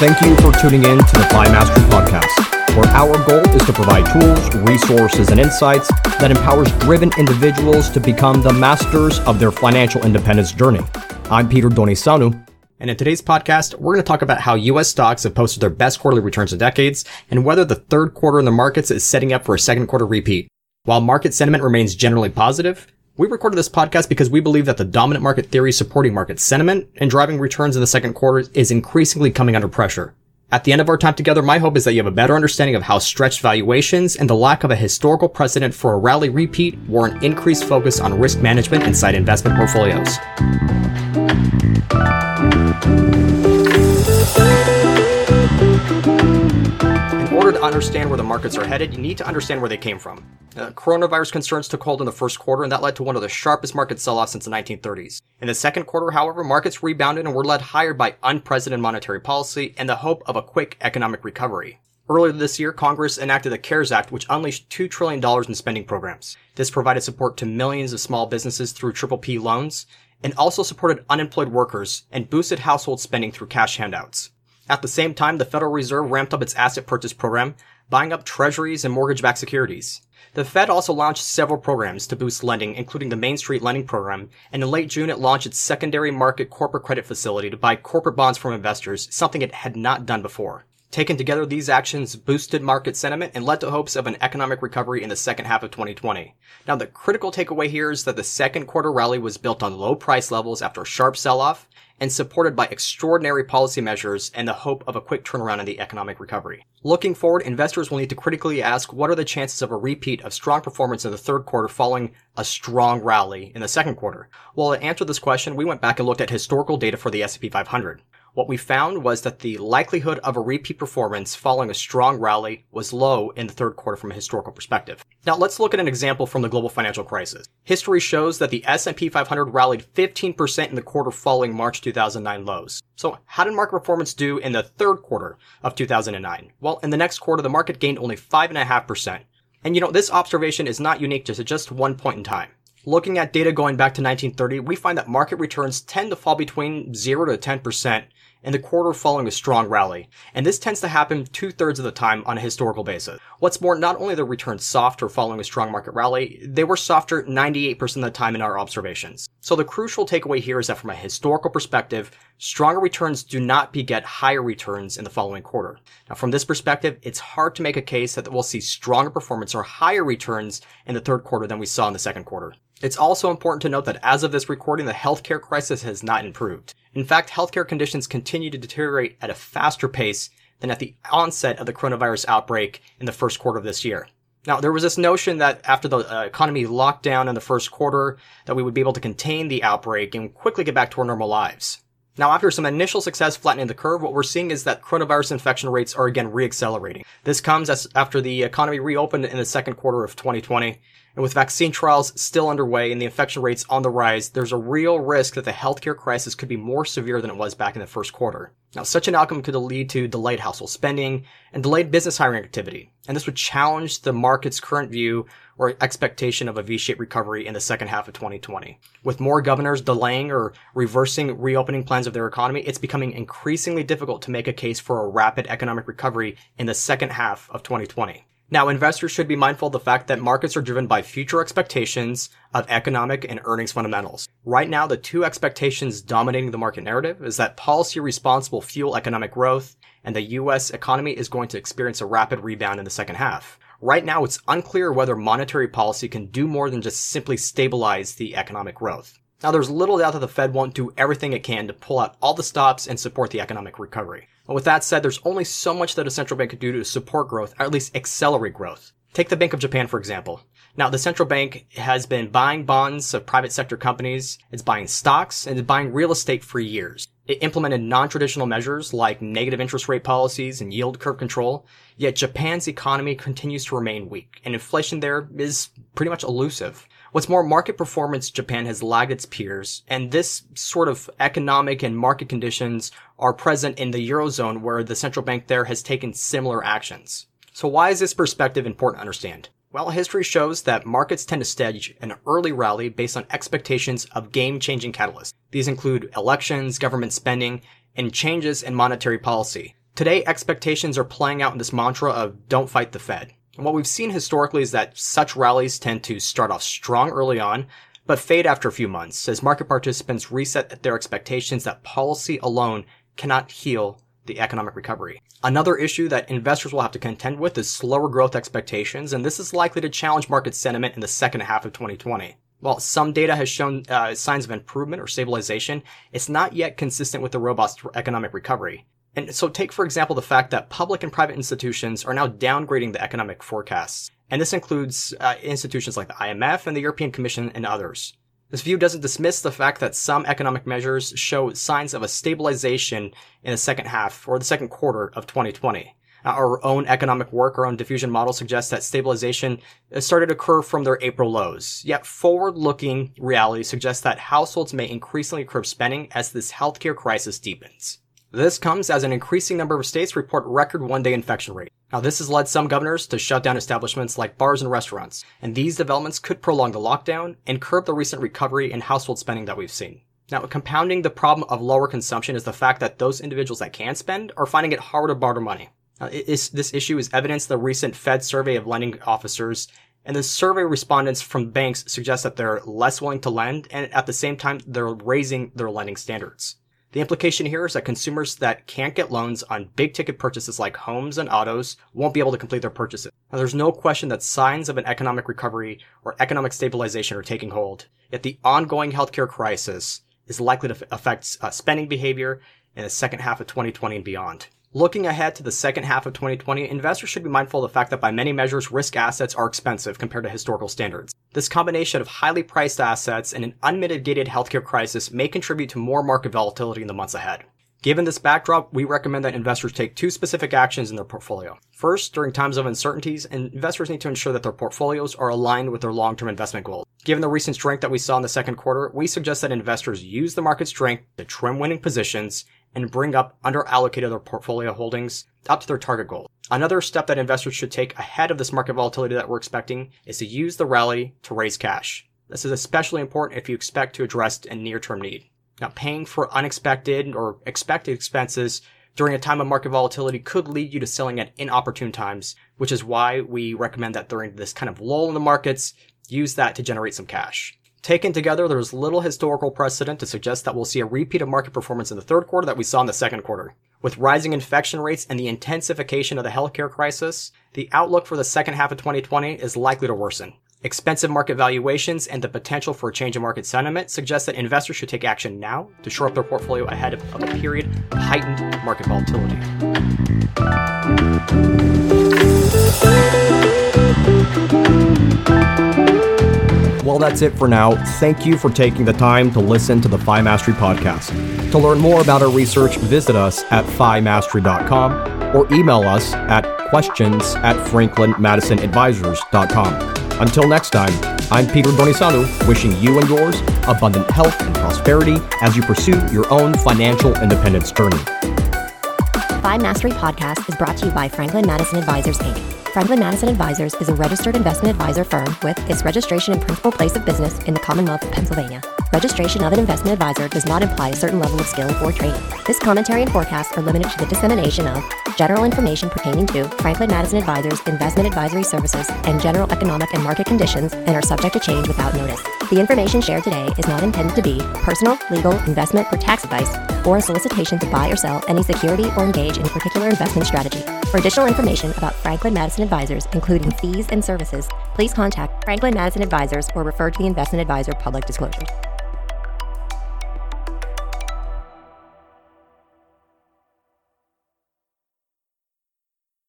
Thank you for tuning in to the FI Mastery Podcast, where our goal is to provide tools, resources, and insights that empowers driven individuals to become the masters of their financial independence journey. I'm Peter Donisanu. And in today's podcast, we're going to talk about how U.S. stocks have posted their best quarterly returns in decades and whether the third quarter in the markets is setting up for a second quarter repeat. While market sentiment remains generally positive, we recorded this podcast because we believe that the dominant market theory supporting market sentiment and driving returns in the second quarter is increasingly coming under pressure. At the end of our time together, my hope is that you have a better understanding of how stretched valuations and the lack of a historical precedent for a rally repeat warrant increased focus on risk management inside investment portfolios understand where the markets are headed, you need to understand where they came from. Uh, coronavirus concerns took hold in the first quarter, and that led to one of the sharpest market sell-offs since the 1930s. In the second quarter, however, markets rebounded and were led higher by unprecedented monetary policy and the hope of a quick economic recovery. Earlier this year, Congress enacted the CARES Act, which unleashed $2 trillion in spending programs. This provided support to millions of small businesses through PPP loans, and also supported unemployed workers and boosted household spending through cash handouts. At the same time, the Federal Reserve ramped up its asset purchase program, buying up treasuries and mortgage-backed securities. The Fed also launched several programs to boost lending, including the Main Street Lending Program, and in late June it launched its secondary market corporate credit facility to buy corporate bonds from investors, something it had not done before. Taken together, these actions boosted market sentiment and led to hopes of an economic recovery in the second half of 2020. Now, the critical takeaway here is that the second quarter rally was built on low price levels after a sharp sell-off and supported by extraordinary policy measures and the hope of a quick turnaround in the economic recovery. Looking forward, investors will need to critically ask what are the chances of a repeat of strong performance in the third quarter following a strong rally in the second quarter? Well, to answer this question, we went back and looked at historical data for the S&P 500. What we found was that the likelihood of a repeat performance following a strong rally was low in the third quarter from a historical perspective. Now let's look at an example from the global financial crisis. History shows that the S&P 500 rallied 15% in the quarter following March 2009 lows. So how did market performance do in the third quarter of 2009? Well, in the next quarter, the market gained only 5.5%. And you know, this observation is not unique to just one point in time. Looking at data going back to 1930, we find that market returns tend to fall between 0 to 10% in the quarter following a strong rally, and this tends to happen two thirds of the time on a historical basis. What's more, not only the returns softer following a strong market rally, they were softer 98% of the time in our observations. So the crucial takeaway here is that from a historical perspective, stronger returns do not beget higher returns in the following quarter. Now from this perspective, it's hard to make a case that we'll see stronger performance or higher returns in the third quarter than we saw in the second quarter. It's also important to note that as of this recording, the healthcare crisis has not improved. In fact, healthcare conditions continue to deteriorate at a faster pace than at the onset of the coronavirus outbreak in the first quarter of this year. Now, there was this notion that after the uh, economy locked down in the first quarter, that we would be able to contain the outbreak and quickly get back to our normal lives. Now, after some initial success flattening the curve, what we're seeing is that coronavirus infection rates are again reaccelerating. This comes after the economy reopened in the second quarter of 2020 and with vaccine trials still underway and the infection rates on the rise, there's a real risk that the healthcare crisis could be more severe than it was back in the first quarter. Now, such an outcome could lead to delayed household spending and delayed business hiring activity. And this would challenge the market's current view or expectation of a V-shaped recovery in the second half of 2020. With more governors delaying or reversing reopening plans of their economy, it's becoming increasingly difficult to make a case for a rapid economic recovery in the second half of 2020. Now, investors should be mindful of the fact that markets are driven by future expectations of economic and earnings fundamentals. Right now, the two expectations dominating the market narrative is that policy response will fuel economic growth and the US economy is going to experience a rapid rebound in the second half. Right now, it's unclear whether monetary policy can do more than just simply stabilize the economic growth. Now, there's little doubt that the Fed won't do everything it can to pull out all the stops and support the economic recovery. But with that said, there's only so much that a central bank could do to support growth, or at least accelerate growth. Take the Bank of Japan, for example. Now, the central bank has been buying bonds of private sector companies, it's buying stocks, and it's buying real estate for years. It implemented non-traditional measures like negative interest rate policies and yield curve control, yet Japan's economy continues to remain weak, and inflation there is pretty much elusive. What's more, market performance Japan has lagged its peers, and this sort of economic and market conditions are present in the Eurozone where the central bank there has taken similar actions. So why is this perspective important to understand? Well, history shows that markets tend to stage an early rally based on expectations of game-changing catalysts. These include elections, government spending, and changes in monetary policy. Today, expectations are playing out in this mantra of don't fight the Fed. And what we've seen historically is that such rallies tend to start off strong early on, but fade after a few months as market participants reset their expectations that policy alone cannot heal the economic recovery. Another issue that investors will have to contend with is slower growth expectations, and this is likely to challenge market sentiment in the second half of 2020. While some data has shown uh, signs of improvement or stabilization, it's not yet consistent with the robust economic recovery. And so take, for example, the fact that public and private institutions are now downgrading the economic forecasts. And this includes uh, institutions like the IMF and the European Commission and others. This view doesn't dismiss the fact that some economic measures show signs of a stabilization in the second half or the second quarter of 2020. Our own economic work, our own diffusion model suggests that stabilization started to occur from their April lows. Yet forward-looking reality suggests that households may increasingly curb spending as this healthcare crisis deepens. This comes as an increasing number of states report record one-day infection rate. Now, this has led some governors to shut down establishments like bars and restaurants, and these developments could prolong the lockdown and curb the recent recovery in household spending that we've seen. Now, compounding the problem of lower consumption is the fact that those individuals that can spend are finding it hard to borrow money. Now, this issue is evidenced the recent Fed survey of lending officers, and the survey respondents from banks suggest that they're less willing to lend, and at the same time, they're raising their lending standards. The implication here is that consumers that can't get loans on big ticket purchases like homes and autos won't be able to complete their purchases. Now, there's no question that signs of an economic recovery or economic stabilization are taking hold, yet the ongoing healthcare crisis is likely to affect uh, spending behavior in the second half of 2020 and beyond. Looking ahead to the second half of 2020, investors should be mindful of the fact that by many measures, risk assets are expensive compared to historical standards. This combination of highly priced assets and an unmitigated healthcare crisis may contribute to more market volatility in the months ahead. Given this backdrop, we recommend that investors take two specific actions in their portfolio. First, during times of uncertainties, investors need to ensure that their portfolios are aligned with their long-term investment goals. Given the recent strength that we saw in the second quarter, we suggest that investors use the market strength to trim winning positions and bring up under-allocated their portfolio holdings up to their target goal. Another step that investors should take ahead of this market volatility that we're expecting is to use the rally to raise cash. This is especially important if you expect to address a near-term need. Now, paying for unexpected or expected expenses during a time of market volatility could lead you to selling at inopportune times, which is why we recommend that during this kind of lull in the markets, use that to generate some cash. Taken together, there's little historical precedent to suggest that we'll see a repeat of market performance in the third quarter that we saw in the second quarter. With rising infection rates and the intensification of the healthcare crisis, the outlook for the second half of 2020 is likely to worsen. Expensive market valuations and the potential for a change in market sentiment suggest that investors should take action now to shore up their portfolio ahead of, a period of heightened market volatility. Well, that's it for now. Thank you for taking the time to listen to the FI Mastery podcast. To learn more about our research, visit us at FIMastery.com or email us at questions at franklinmadisonadvisors.com. Until next time, I'm Peter Donisanu, wishing you and yours abundant health and prosperity as you pursue your own financial independence journey. FI Mastery podcast is brought to you by Franklin Madison Advisors, Inc. Franklin Madison Advisors is a registered investment advisor firm with its registration and principal place of business in the Commonwealth of Pennsylvania. Registration of an investment advisor does not imply a certain level of skill or training. This commentary and forecast are limited to the dissemination of general information pertaining to Franklin Madison Advisors investment advisory services and general economic and market conditions and are subject to change without notice. The information shared today is not intended to be personal, legal, investment, or tax advice or a solicitation to buy or sell any security or engage in a particular investment strategy. For additional information about Franklin Madison Advisors, including fees and services, please contact Franklin Madison Advisors or refer to the Investment Advisor public disclosures.